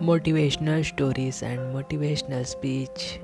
motivational stories and motivational speech.